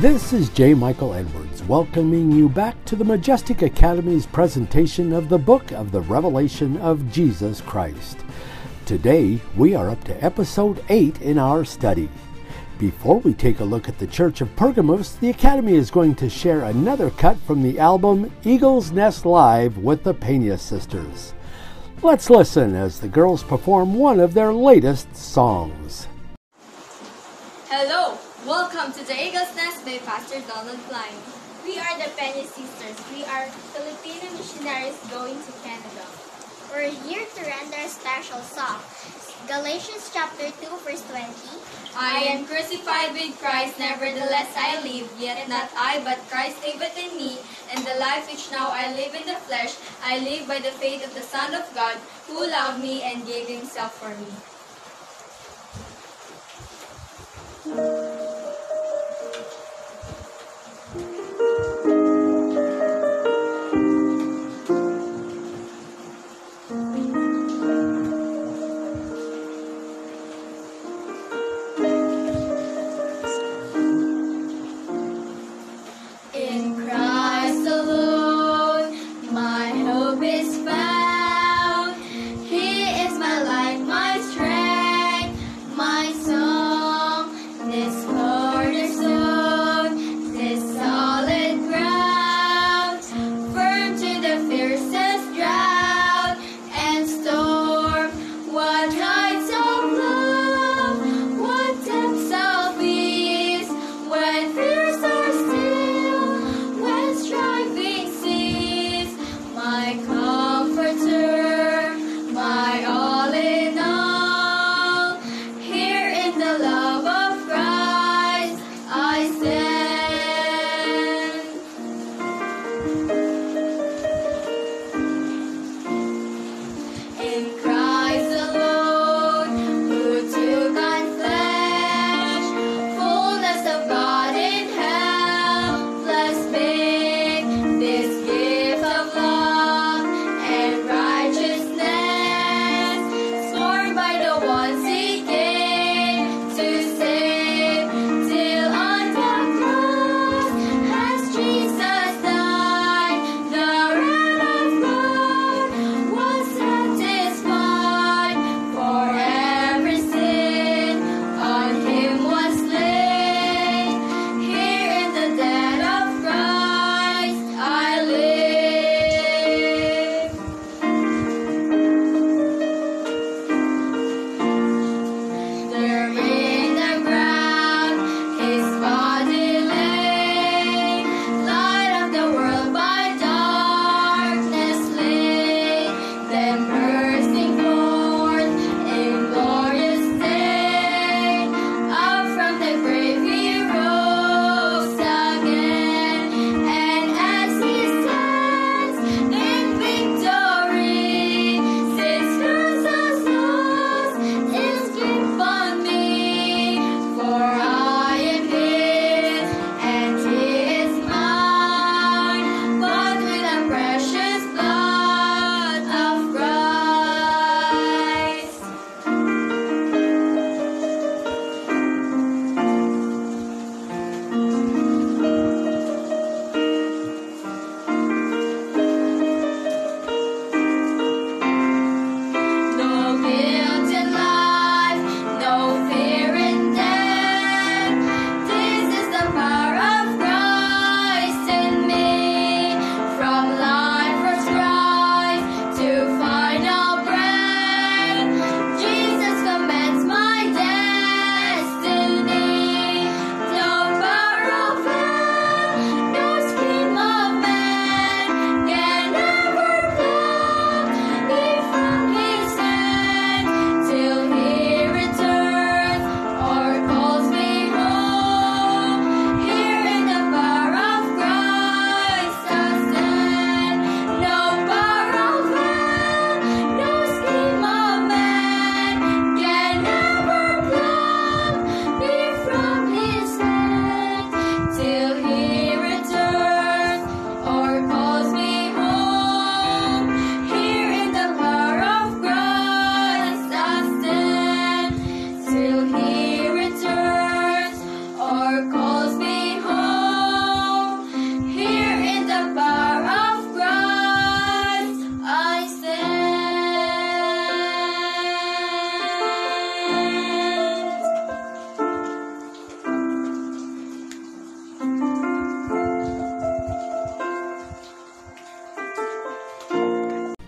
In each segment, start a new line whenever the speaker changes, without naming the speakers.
This is J. Michael Edwards welcoming you back to the Majestic Academy's presentation of the book of the Revelation of Jesus Christ. Today we are up to episode 8 in our study. Before we take a look at the Church of Pergamos, the Academy is going to share another cut from the album Eagle's Nest Live with the Pena Sisters. Let's listen as the girls perform one of their latest songs.
Hello, welcome to the Eagle's Nest by Pastor Donald Klein.
We are the Pena Sisters. We are Filipino missionaries going to Canada.
We're here to render a special song. Galatians chapter 2 verse 20.
I am crucified with Christ, nevertheless I live, yet not I, but Christ liveth in me, and the life which now I live in the flesh, I live by the faith of the Son of God, who loved me and gave himself for me.
In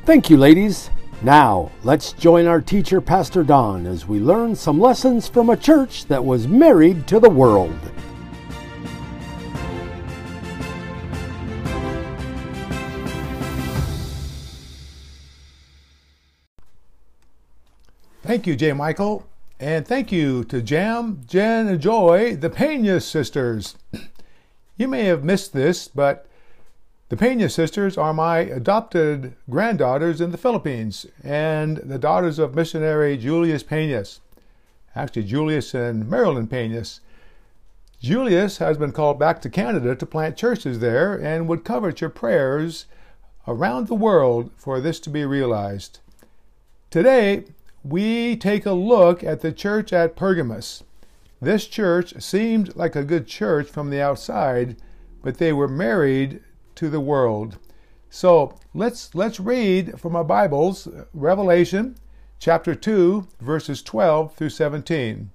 Thank you, ladies. Now, let's join our teacher, Pastor Don, as we learn some lessons from a church that was married to the world.
Thank you, J. Michael. And thank you to Jam, Jen, and Joy, the Pena sisters. You may have missed this, but the Pena sisters are my adopted granddaughters in the Philippines and the daughters of missionary Julius Peñas. Actually, Julius and Marilyn Peñas. Julius has been called back to Canada to plant churches there and would covet your prayers around the world for this to be realized. Today, we take a look at the church at Pergamos. This church seemed like a good church from the outside, but they were married to the world. So let's let's read from our Bibles, uh, Revelation chapter 2, verses 12 through 17.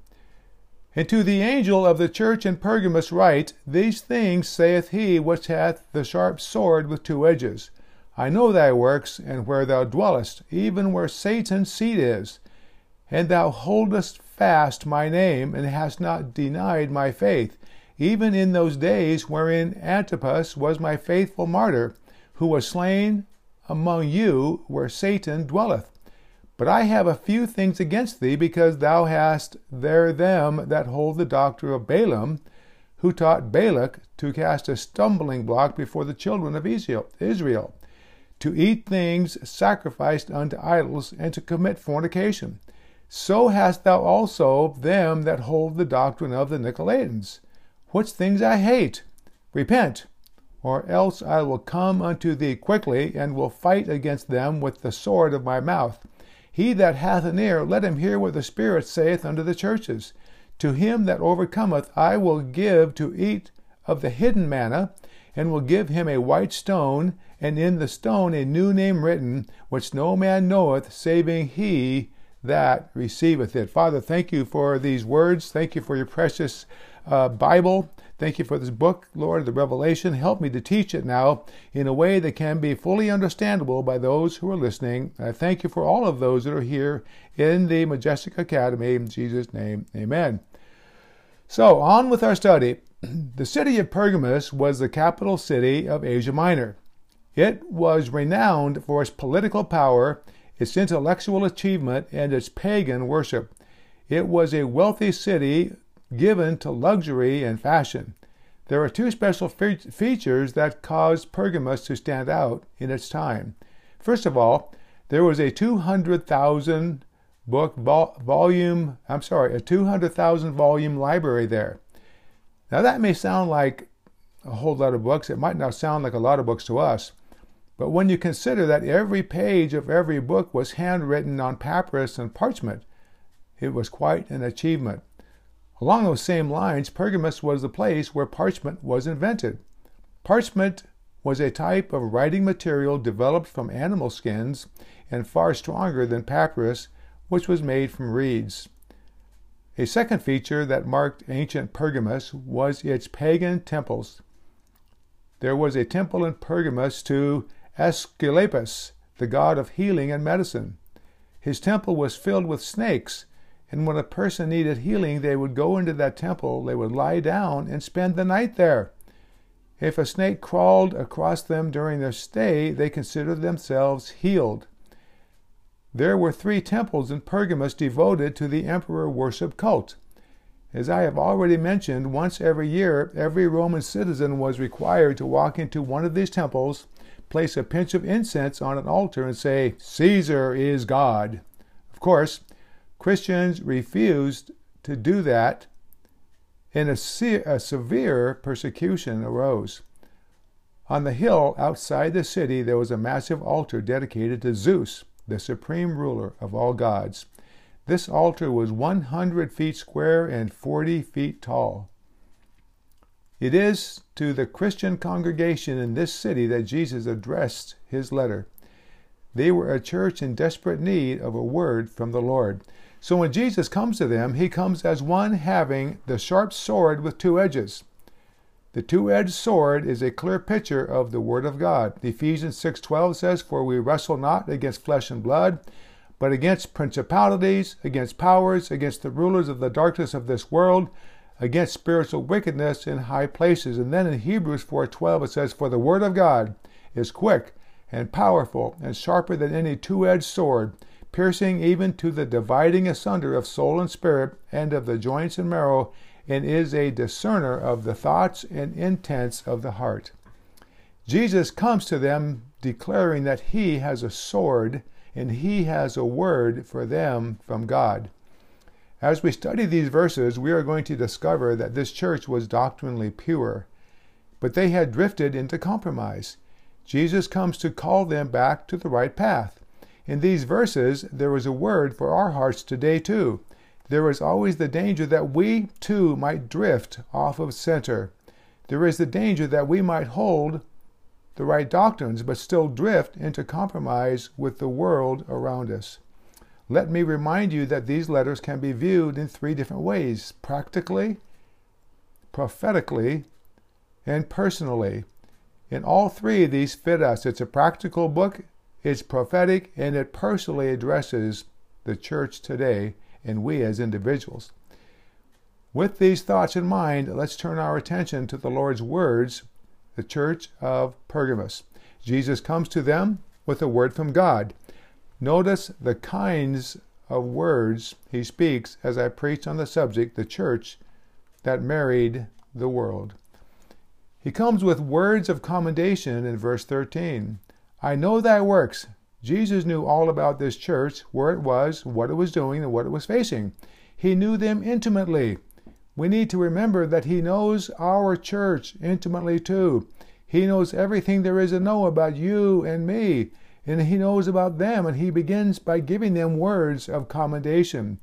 And to the angel of the church in Pergamos write, These things saith he which hath the sharp sword with two edges. I know thy works, and where thou dwellest, even where Satan's seat is. And thou holdest fast my name, and hast not denied my faith, even in those days wherein Antipas was my faithful martyr, who was slain among you where Satan dwelleth. But I have a few things against thee, because thou hast there them that hold the doctrine of Balaam, who taught Balak to cast a stumbling block before the children of Israel, to eat things sacrificed unto idols, and to commit fornication. So hast thou also them that hold the doctrine of the Nicolaitans which things I hate. Repent, or else I will come unto thee quickly, and will fight against them with the sword of my mouth. He that hath an ear, let him hear what the Spirit saith unto the churches. To him that overcometh, I will give to eat of the hidden manna, and will give him a white stone, and in the stone a new name written, which no man knoweth, saving he that receiveth it. Father, thank you for these words. Thank you for your precious uh, Bible. Thank you for this book, Lord, the Revelation. Help me to teach it now in a way that can be fully understandable by those who are listening. I thank you for all of those that are here in the Majestic Academy. In Jesus' name, amen. So, on with our study. The city of Pergamus was the capital city of Asia Minor. It was renowned for its political power, its intellectual achievement, and its pagan worship. It was a wealthy city given to luxury and fashion. There are two special fe- features that caused Pergamus to stand out in its time. First of all, there was a 200,000 book vol- volume, I'm sorry, a 200,000 volume library there. Now that may sound like a whole lot of books. It might not sound like a lot of books to us. But when you consider that every page of every book was handwritten on papyrus and parchment, it was quite an achievement. Along those same lines, Pergamus was the place where parchment was invented. Parchment was a type of writing material developed from animal skins and far stronger than papyrus, which was made from reeds. A second feature that marked ancient Pergamus was its pagan temples. There was a temple in Pergamus to Asclepius, the god of healing and medicine. His temple was filled with snakes and when a person needed healing, they would go into that temple, they would lie down and spend the night there. If a snake crawled across them during their stay, they considered themselves healed. There were three temples in Pergamus devoted to the emperor worship cult. As I have already mentioned, once every year, every Roman citizen was required to walk into one of these temples, place a pinch of incense on an altar, and say, Caesar is God. Of course, Christians refused to do that, and a, se- a severe persecution arose. On the hill outside the city, there was a massive altar dedicated to Zeus, the supreme ruler of all gods. This altar was 100 feet square and 40 feet tall. It is to the Christian congregation in this city that Jesus addressed his letter. They were a church in desperate need of a word from the Lord. So when Jesus comes to them, he comes as one having the sharp sword with two edges. The two-edged sword is a clear picture of the word of God. Ephesians 6:12 says, "For we wrestle not against flesh and blood, but against principalities, against powers, against the rulers of the darkness of this world, against spiritual wickedness in high places." And then in Hebrews 4:12 it says, "For the word of God is quick and powerful and sharper than any two-edged sword, piercing even to the dividing asunder of soul and spirit and of the joints and marrow, and is a discerner of the thoughts and intents of the heart." Jesus comes to them declaring that he has a sword and he has a word for them from God. As we study these verses, we are going to discover that this church was doctrinally pure, but they had drifted into compromise. Jesus comes to call them back to the right path. In these verses, there is a word for our hearts today, too. There is always the danger that we, too, might drift off of center. There is the danger that we might hold the right doctrines, but still drift into compromise with the world around us. Let me remind you that these letters can be viewed in three different ways practically, prophetically, and personally. In all three, these fit us. It's a practical book, it's prophetic, and it personally addresses the church today and we as individuals. With these thoughts in mind, let's turn our attention to the Lord's words the church of Pergamos. Jesus comes to them with a word from God. Notice the kinds of words he speaks as I preach on the subject, the church that married the world. He comes with words of commendation in verse 13. I know thy works. Jesus knew all about this church, where it was, what it was doing, and what it was facing. He knew them intimately. We need to remember that He knows our church intimately too. He knows everything there is to know about you and me, and He knows about them, and He begins by giving them words of commendation.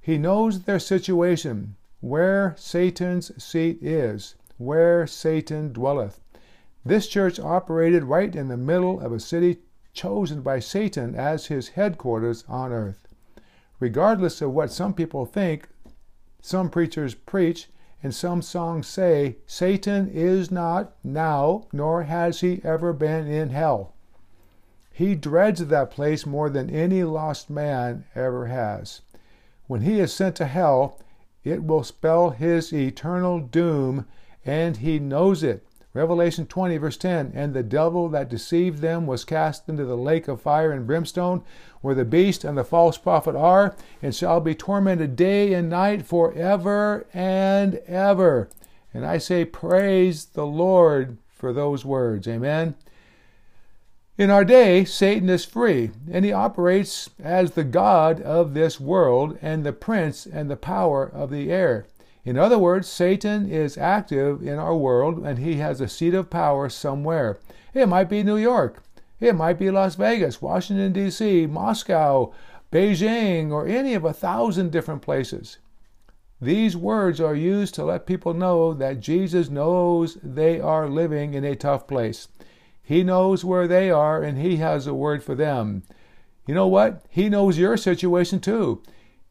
He knows their situation, where Satan's seat is, where Satan dwelleth. This church operated right in the middle of a city chosen by Satan as his headquarters on earth. Regardless of what some people think, some preachers preach, and some songs say, Satan is not now, nor has he ever been in hell. He dreads that place more than any lost man ever has. When he is sent to hell, it will spell his eternal doom, and he knows it. Revelation 20, verse 10 And the devil that deceived them was cast into the lake of fire and brimstone, where the beast and the false prophet are, and shall be tormented day and night forever and ever. And I say, Praise the Lord for those words. Amen. In our day, Satan is free, and he operates as the God of this world and the prince and the power of the air. In other words, Satan is active in our world and he has a seat of power somewhere. It might be New York, it might be Las Vegas, Washington, D.C., Moscow, Beijing, or any of a thousand different places. These words are used to let people know that Jesus knows they are living in a tough place. He knows where they are and He has a word for them. You know what? He knows your situation too.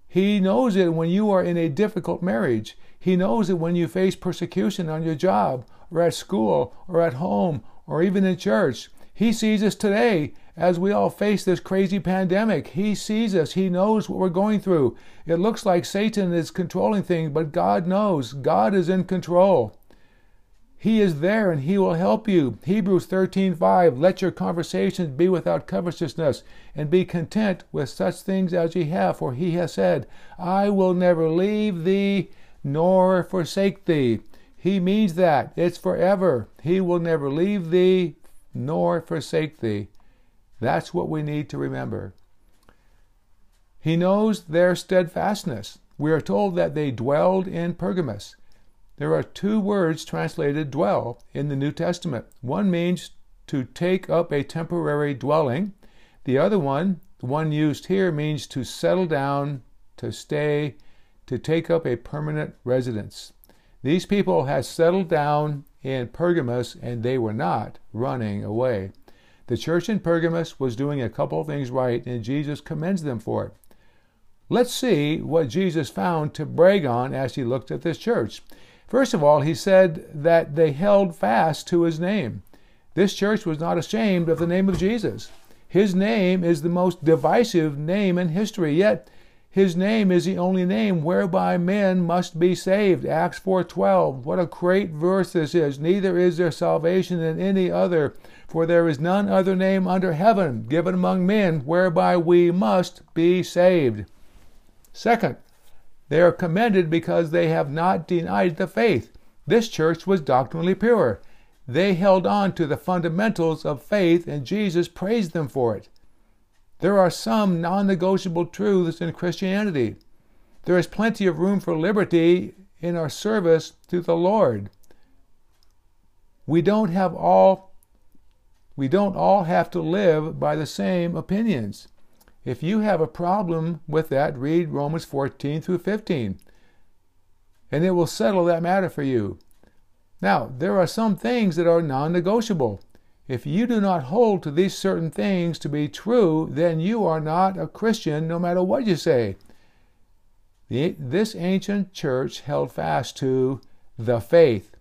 He knows it when you are in a difficult marriage. He knows it when you face persecution on your job, or at school, or at home, or even in church. He sees us today as we all face this crazy pandemic. He sees us. He knows what we're going through. It looks like Satan is controlling things, but God knows. God is in control. He is there and he will help you. Hebrews 13:5 Let your conversations be without covetousness and be content with such things as ye have for he has said, I will never leave thee nor forsake thee. He means that. It's forever. He will never leave thee nor forsake thee. That's what we need to remember. He knows their steadfastness. We are told that they dwelled in Pergamos. There are two words translated dwell in the New Testament. One means to take up a temporary dwelling. The other one, the one used here, means to settle down, to stay, to take up a permanent residence. These people had settled down in Pergamos and they were not running away. The church in Pergamos was doing a couple of things right and Jesus commends them for it. Let's see what Jesus found to brag on as he looked at this church. First of all, he said that they held fast to his name. This church was not ashamed of the name of Jesus. His name is the most divisive name in history, yet his name is the only name whereby men must be saved. Acts 4:12. What a great verse this is. Neither is there salvation in any other, for there is none other name under heaven given among men whereby we must be saved. Second, they are commended because they have not denied the faith. This church was doctrinally pure. They held on to the fundamentals of faith, and Jesus praised them for it. There are some non negotiable truths in Christianity. There is plenty of room for liberty in our service to the Lord. We don't have all we don't all have to live by the same opinions. If you have a problem with that, read Romans 14 through 15, and it will settle that matter for you. Now, there are some things that are non negotiable. If you do not hold to these certain things to be true, then you are not a Christian no matter what you say. The, this ancient church held fast to the faith.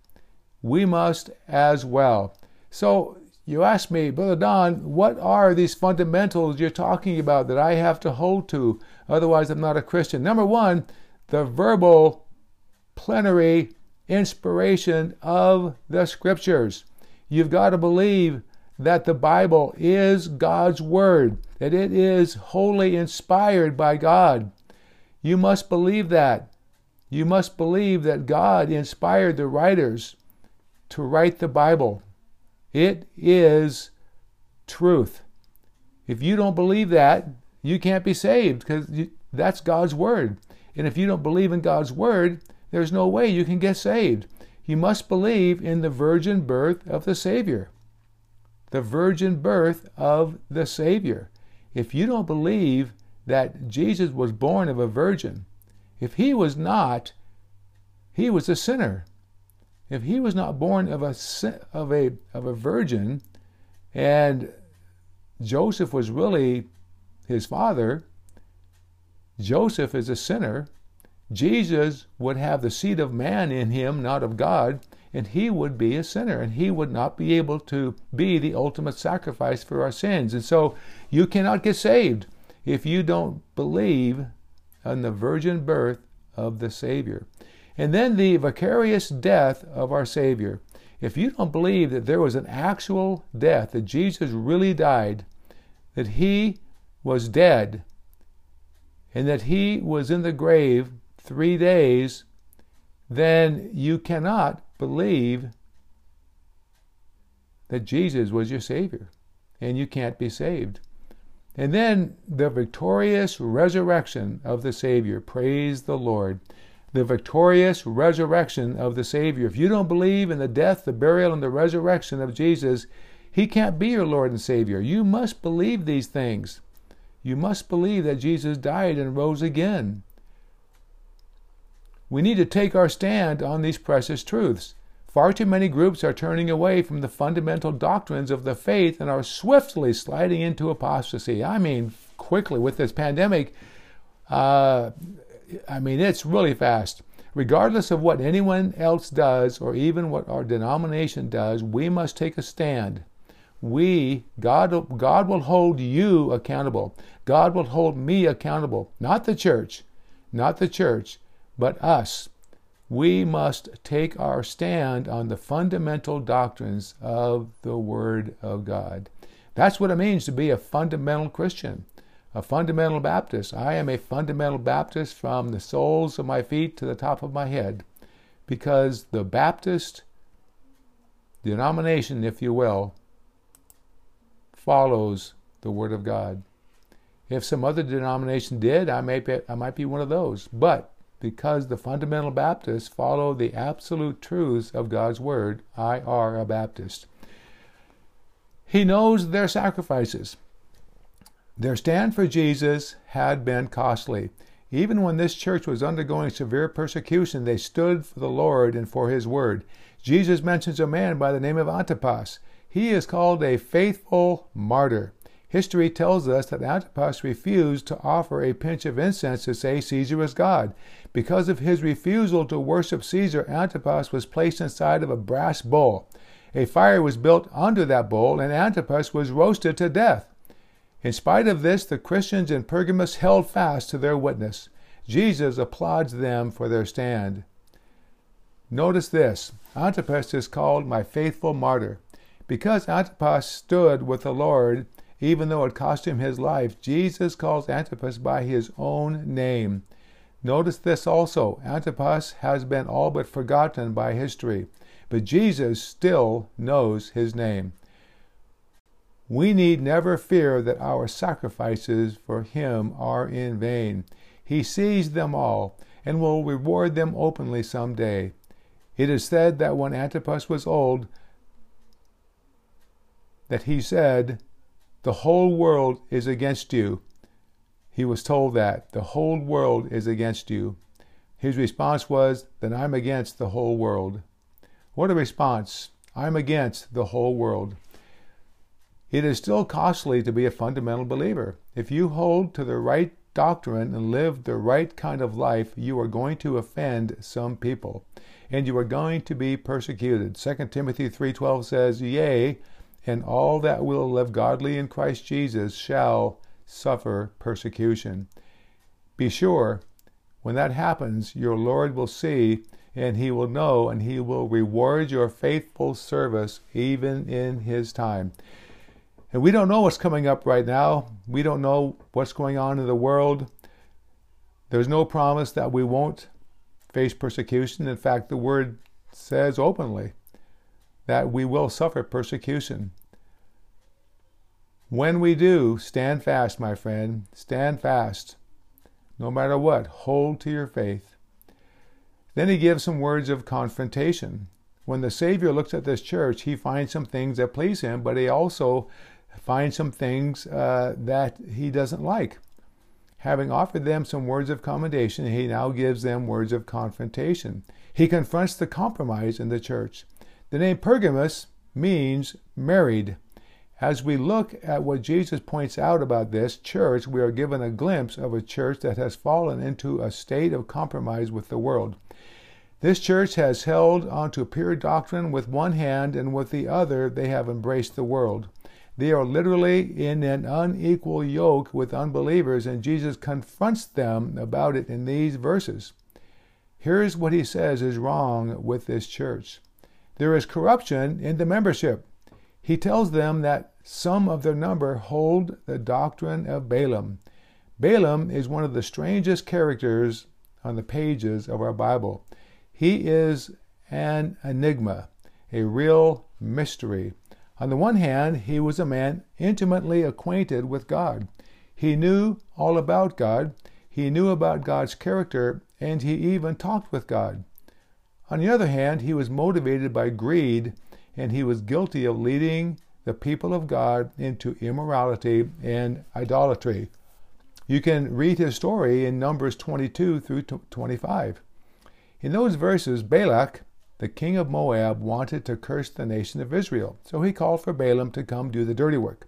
We must as well. So you ask me, Brother Don, what are these fundamentals you're talking about that I have to hold to? Otherwise, I'm not a Christian. Number one, the verbal plenary inspiration of the Scriptures. You've got to believe that the Bible is God's Word, that it is wholly inspired by God. You must believe that. You must believe that God inspired the writers to write the Bible. It is truth. If you don't believe that, you can't be saved because that's God's word. And if you don't believe in God's word, there's no way you can get saved. You must believe in the virgin birth of the Savior. The virgin birth of the Savior. If you don't believe that Jesus was born of a virgin, if he was not, he was a sinner if he was not born of a of a of a virgin, and Joseph was really his father, Joseph is a sinner. Jesus would have the seed of man in him, not of God, and he would be a sinner, and he would not be able to be the ultimate sacrifice for our sins. And so you cannot get saved if you don't believe in the virgin birth of the Savior. And then the vicarious death of our Savior. If you don't believe that there was an actual death, that Jesus really died, that he was dead, and that he was in the grave three days, then you cannot believe that Jesus was your Savior, and you can't be saved. And then the victorious resurrection of the Savior. Praise the Lord the victorious resurrection of the Savior. If you don't believe in the death, the burial, and the resurrection of Jesus, He can't be your Lord and Savior. You must believe these things. You must believe that Jesus died and rose again. We need to take our stand on these precious truths. Far too many groups are turning away from the fundamental doctrines of the faith and are swiftly sliding into apostasy. I mean, quickly with this pandemic. Uh, I mean, it's really fast. Regardless of what anyone else does or even what our denomination does, we must take a stand. We, God, God will hold you accountable. God will hold me accountable. Not the church, not the church, but us. We must take our stand on the fundamental doctrines of the Word of God. That's what it means to be a fundamental Christian a fundamental Baptist. I am a fundamental Baptist from the soles of my feet to the top of my head because the Baptist denomination, if you will, follows the Word of God. If some other denomination did, I, may be, I might be one of those. But because the fundamental Baptists follow the absolute truths of God's Word, I are a Baptist. He knows their sacrifices. Their stand for Jesus had been costly. Even when this church was undergoing severe persecution, they stood for the Lord and for his word. Jesus mentions a man by the name of Antipas. He is called a faithful martyr. History tells us that Antipas refused to offer a pinch of incense to say Caesar was God. Because of his refusal to worship Caesar, Antipas was placed inside of a brass bowl. A fire was built under that bowl, and Antipas was roasted to death. In spite of this, the Christians in Pergamos held fast to their witness. Jesus applauds them for their stand. Notice this Antipas is called my faithful martyr. Because Antipas stood with the Lord, even though it cost him his life, Jesus calls Antipas by his own name. Notice this also Antipas has been all but forgotten by history, but Jesus still knows his name. We need never fear that our sacrifices for him are in vain. He sees them all and will reward them openly some day. It is said that when Antipas was old, that he said, The whole world is against you. He was told that the whole world is against you. His response was, Then I'm against the whole world. What a response! I'm against the whole world. It is still costly to be a fundamental believer. If you hold to the right doctrine and live the right kind of life, you are going to offend some people, and you are going to be persecuted. 2 Timothy 3:12 says, "Yea, and all that will live godly in Christ Jesus shall suffer persecution." Be sure when that happens, your Lord will see and he will know and he will reward your faithful service even in his time. And we don't know what's coming up right now. We don't know what's going on in the world. There's no promise that we won't face persecution. In fact, the word says openly that we will suffer persecution. When we do, stand fast, my friend. Stand fast. No matter what, hold to your faith. Then he gives some words of confrontation. When the Savior looks at this church, he finds some things that please him, but he also find some things uh, that he doesn't like. Having offered them some words of commendation, he now gives them words of confrontation. He confronts the compromise in the church. The name Pergamus means married. As we look at what Jesus points out about this church, we are given a glimpse of a church that has fallen into a state of compromise with the world. This church has held onto pure doctrine with one hand, and with the other, they have embraced the world. They are literally in an unequal yoke with unbelievers, and Jesus confronts them about it in these verses. Here's what he says is wrong with this church there is corruption in the membership. He tells them that some of their number hold the doctrine of Balaam. Balaam is one of the strangest characters on the pages of our Bible. He is an enigma, a real mystery. On the one hand, he was a man intimately acquainted with God. He knew all about God, he knew about God's character, and he even talked with God. On the other hand, he was motivated by greed, and he was guilty of leading the people of God into immorality and idolatry. You can read his story in Numbers 22 through 25. In those verses, Balak the king of Moab wanted to curse the nation of Israel, so he called for Balaam to come do the dirty work.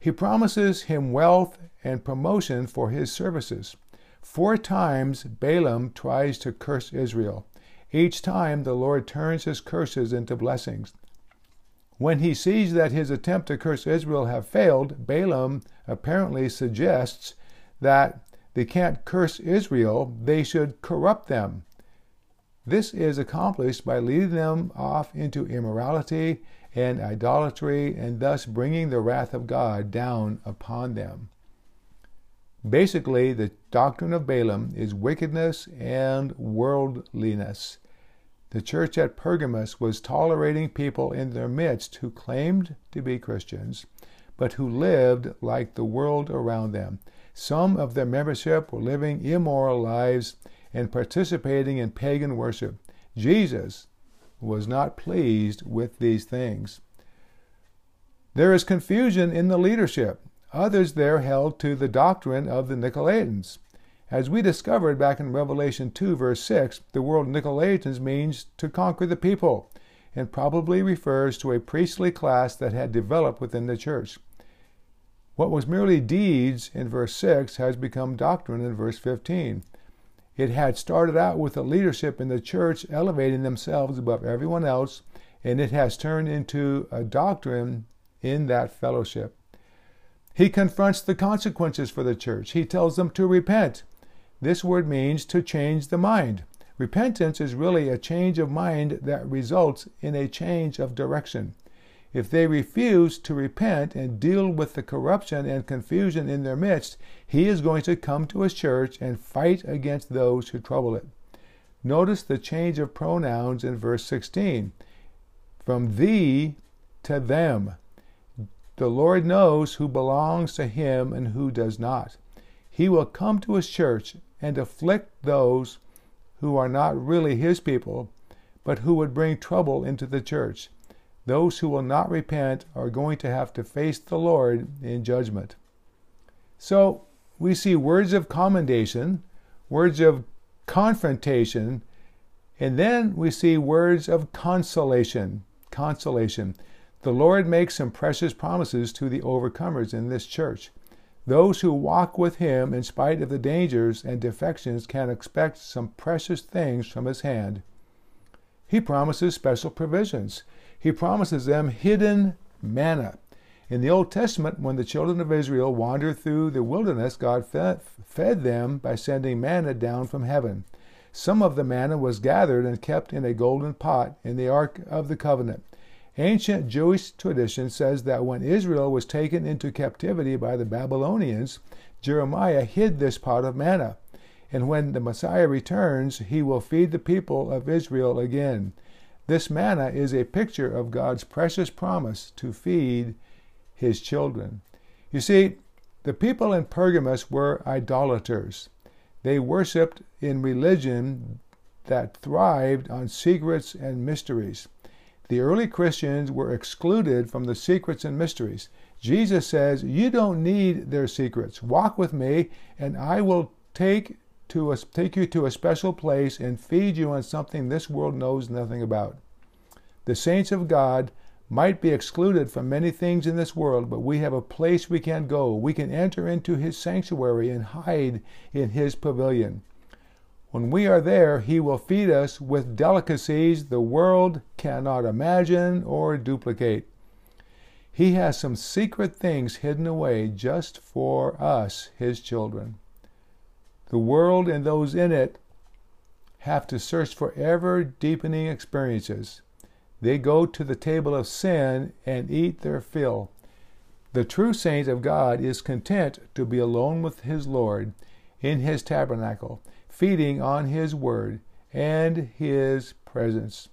He promises him wealth and promotion for his services. Four times Balaam tries to curse Israel. Each time the Lord turns his curses into blessings. When he sees that his attempt to curse Israel have failed, Balaam apparently suggests that they can't curse Israel, they should corrupt them. This is accomplished by leading them off into immorality and idolatry and thus bringing the wrath of God down upon them. Basically, the doctrine of Balaam is wickedness and worldliness. The church at Pergamos was tolerating people in their midst who claimed to be Christians, but who lived like the world around them. Some of their membership were living immoral lives and participating in pagan worship. Jesus was not pleased with these things. There is confusion in the leadership. Others there held to the doctrine of the Nicolaitans. As we discovered back in Revelation 2, verse 6, the word Nicolaitans means to conquer the people and probably refers to a priestly class that had developed within the church. What was merely deeds in verse 6 has become doctrine in verse 15. It had started out with the leadership in the church elevating themselves above everyone else, and it has turned into a doctrine in that fellowship. He confronts the consequences for the church. He tells them to repent. This word means to change the mind. Repentance is really a change of mind that results in a change of direction. If they refuse to repent and deal with the corruption and confusion in their midst, he is going to come to his church and fight against those who trouble it. Notice the change of pronouns in verse 16 from thee to them. The Lord knows who belongs to him and who does not. He will come to his church and afflict those who are not really his people, but who would bring trouble into the church. Those who will not repent are going to have to face the Lord in judgment. So we see words of commendation, words of confrontation, and then we see words of consolation. Consolation. The Lord makes some precious promises to the overcomers in this church. Those who walk with Him in spite of the dangers and defections can expect some precious things from His hand. He promises special provisions. He promises them hidden manna. In the Old Testament, when the children of Israel wandered through the wilderness, God fed them by sending manna down from heaven. Some of the manna was gathered and kept in a golden pot in the Ark of the Covenant. Ancient Jewish tradition says that when Israel was taken into captivity by the Babylonians, Jeremiah hid this pot of manna. And when the Messiah returns, he will feed the people of Israel again. This manna is a picture of God's precious promise to feed his children. You see, the people in Pergamos were idolaters. They worshiped in religion that thrived on secrets and mysteries. The early Christians were excluded from the secrets and mysteries. Jesus says, You don't need their secrets. Walk with me, and I will take, to a, take you to a special place and feed you on something this world knows nothing about. The saints of God might be excluded from many things in this world, but we have a place we can go. We can enter into His sanctuary and hide in His pavilion. When we are there, He will feed us with delicacies the world cannot imagine or duplicate. He has some secret things hidden away just for us, His children. The world and those in it have to search for ever deepening experiences. They go to the table of sin and eat their fill. The true saint of God is content to be alone with his Lord in his tabernacle feeding on His Word and His presence.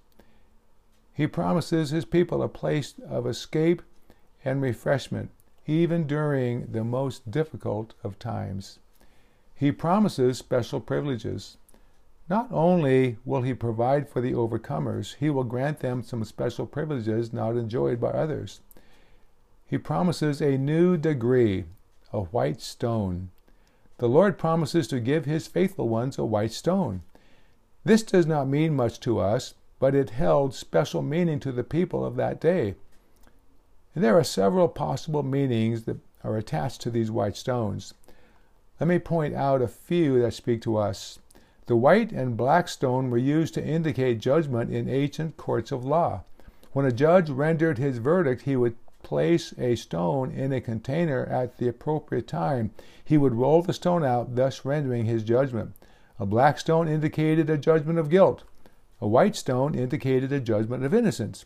He promises His people a place of escape and refreshment, even during the most difficult of times. He promises special privileges. Not only will He provide for the overcomers, He will grant them some special privileges not enjoyed by others. He promises a new degree, a white stone, the Lord promises to give his faithful ones a white stone. This does not mean much to us, but it held special meaning to the people of that day. And there are several possible meanings that are attached to these white stones. Let me point out a few that speak to us. The white and black stone were used to indicate judgment in ancient courts of law. When a judge rendered his verdict, he would place a stone in a container at the appropriate time, he would roll the stone out, thus rendering his judgment. A black stone indicated a judgment of guilt. A white stone indicated a judgment of innocence.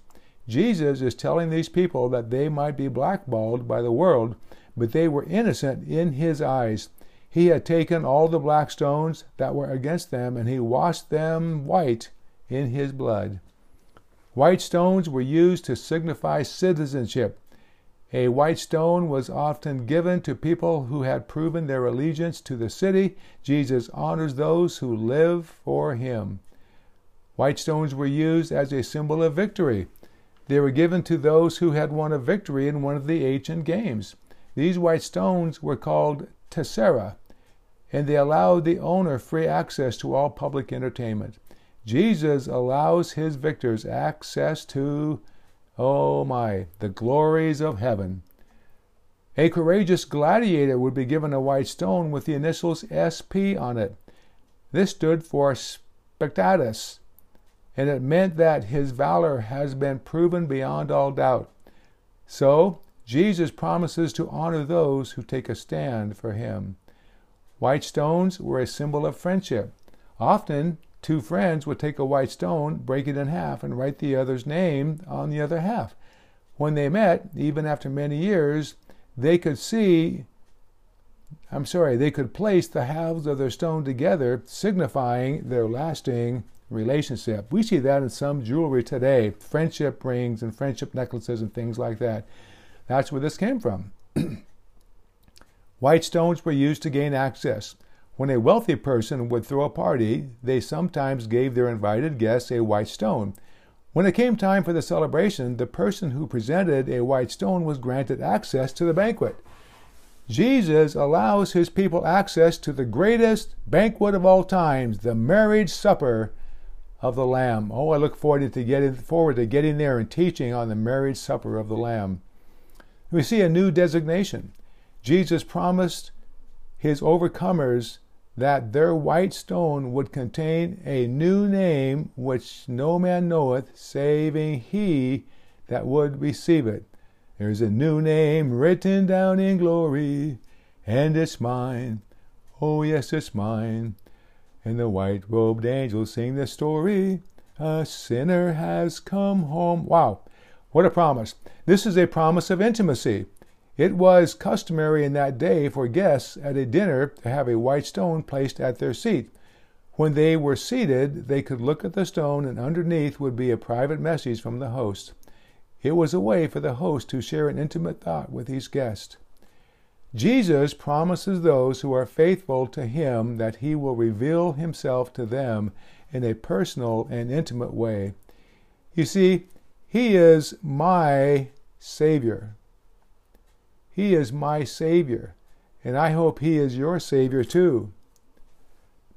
Jesus is telling these people that they might be blackballed by the world, but they were innocent in his eyes. He had taken all the black stones that were against them and he washed them white in his blood. White stones were used to signify citizenship. A white stone was often given to people who had proven their allegiance to the city. Jesus honors those who live for him. White stones were used as a symbol of victory. They were given to those who had won a victory in one of the ancient games. These white stones were called tessera, and they allowed the owner free access to all public entertainment. Jesus allows his victors access to Oh my, the glories of heaven. A courageous gladiator would be given a white stone with the initials SP on it. This stood for Spectatus, and it meant that his valor has been proven beyond all doubt. So, Jesus promises to honor those who take a stand for him. White stones were a symbol of friendship. Often, two friends would take a white stone, break it in half, and write the other's name on the other half. When they met, even after many years, they could see, I'm sorry, they could place the halves of their stone together, signifying their lasting relationship. We see that in some jewelry today, friendship rings and friendship necklaces and things like that. That's where this came from. White stones were used to gain access. When a wealthy person would throw a party, they sometimes gave their invited guests a white stone. When it came time for the celebration, the person who presented a white stone was granted access to the banquet. Jesus allows his people access to the greatest banquet of all times, the marriage supper of the Lamb. Oh, I look forward to getting forward to getting there and teaching on the marriage supper of the Lamb. We see a new designation. Jesus promised his overcomers that their white stone would contain a new name which no man knoweth, saving he that would receive it. There's a new name written down in glory, and it's mine. Oh, yes, it's mine. And the white robed angels sing the story. A sinner has come home. Wow, what a promise. This is a promise of intimacy. It was customary in that day for guests at a dinner to have a white stone placed at their seat. When they were seated, they could look at the stone, and underneath would be a private message from the host. It was a way for the host to share an intimate thought with each guest. Jesus promises those who are faithful to him that he will reveal himself to them in a personal and intimate way. You see, he is my Savior. He is my Savior, and I hope He is your Savior too.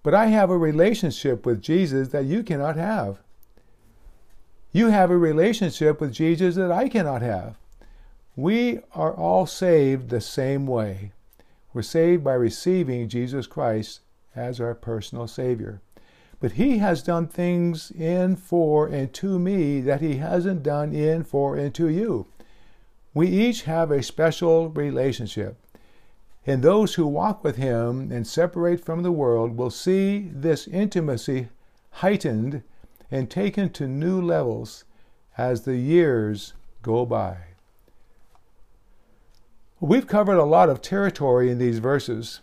But I have a relationship with Jesus that you cannot have. You have a relationship with Jesus that I cannot have. We are all saved the same way. We're saved by receiving Jesus Christ as our personal Savior. But He has done things in, for, and to me that He hasn't done in, for, and to you. We each have a special relationship. And those who walk with Him and separate from the world will see this intimacy heightened and taken to new levels as the years go by. We've covered a lot of territory in these verses.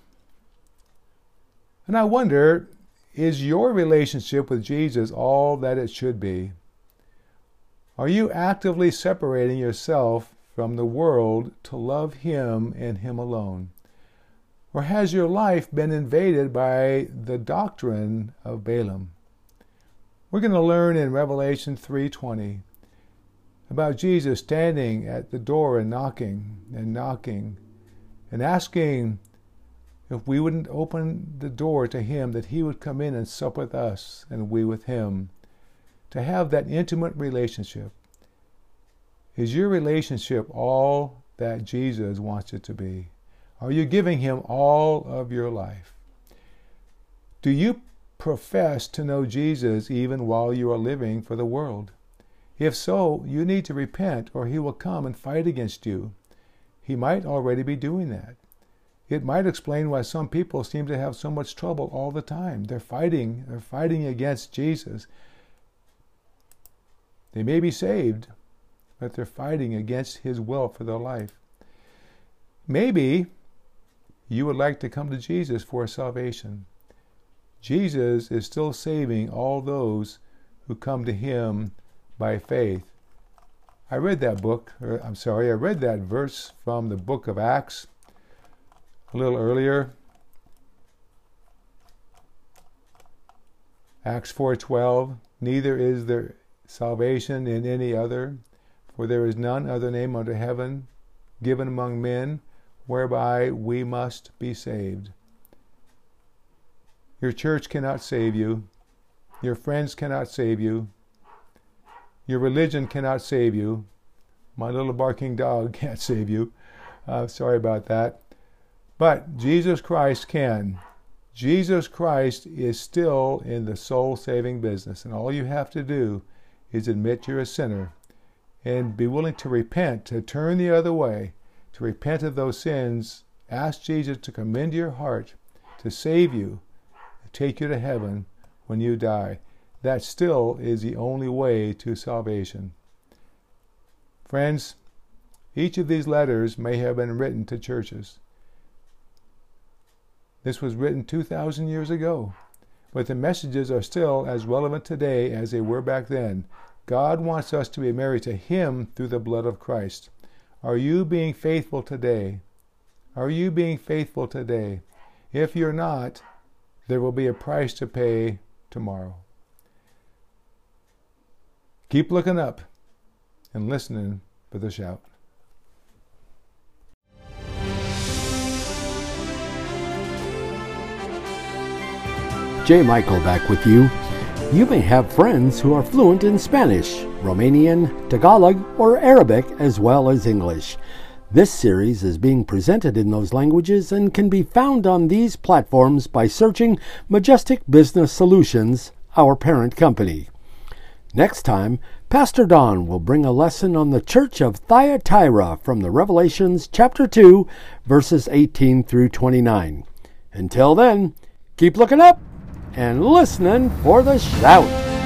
And I wonder is your relationship with Jesus all that it should be? Are you actively separating yourself from the world to love Him and Him alone? Or has your life been invaded by the doctrine of Balaam? We're going to learn in Revelation 3:20 about Jesus standing at the door and knocking and knocking and asking if we wouldn't open the door to him that he would come in and sup with us and we with him to have that intimate relationship is your relationship all that Jesus wants it to be? Are you giving Him all of your life? Do you profess to know Jesus even while you are living for the world? If so, you need to repent or He will come and fight against you. He might already be doing that. It might explain why some people seem to have so much trouble all the time. They're fighting, they're fighting against Jesus. They may be saved, that they're fighting against His will for their life. Maybe you would like to come to Jesus for salvation. Jesus is still saving all those who come to Him by faith. I read that book, er, I'm sorry, I read that verse from the book of Acts a little earlier. Acts 4:12 Neither is there salvation in any other for there is none other name under heaven given among men whereby we must be saved. Your church cannot save you. Your friends cannot save you. Your religion cannot save you. My little barking dog can't save you. uh, sorry about that. But Jesus Christ can. Jesus Christ is still in the soul saving business, and all you have to do is admit you're a sinner and be willing to repent, to turn the other way, to repent of those sins. Ask Jesus to come into your heart, to save you, to take you to heaven when you die. That still is the only way to salvation. Friends, each of these letters may have been written to churches. This was written 2,000 years ago, but the messages are still as relevant today as they were back then. God wants us to be married to Him through the blood of Christ. Are you being faithful today? Are you being faithful today? If you're not, there will be a price to pay tomorrow. Keep looking up and listening for the shout.
J. Michael back with you. You may have friends who are fluent in Spanish, Romanian, Tagalog, or Arabic, as well as English. This series is being presented in those languages and can be found on these platforms by searching Majestic Business Solutions, our parent company. Next time, Pastor Don will bring a lesson on the church of Thyatira from the Revelations chapter 2, verses 18 through 29. Until then, keep looking up and listening for the shout.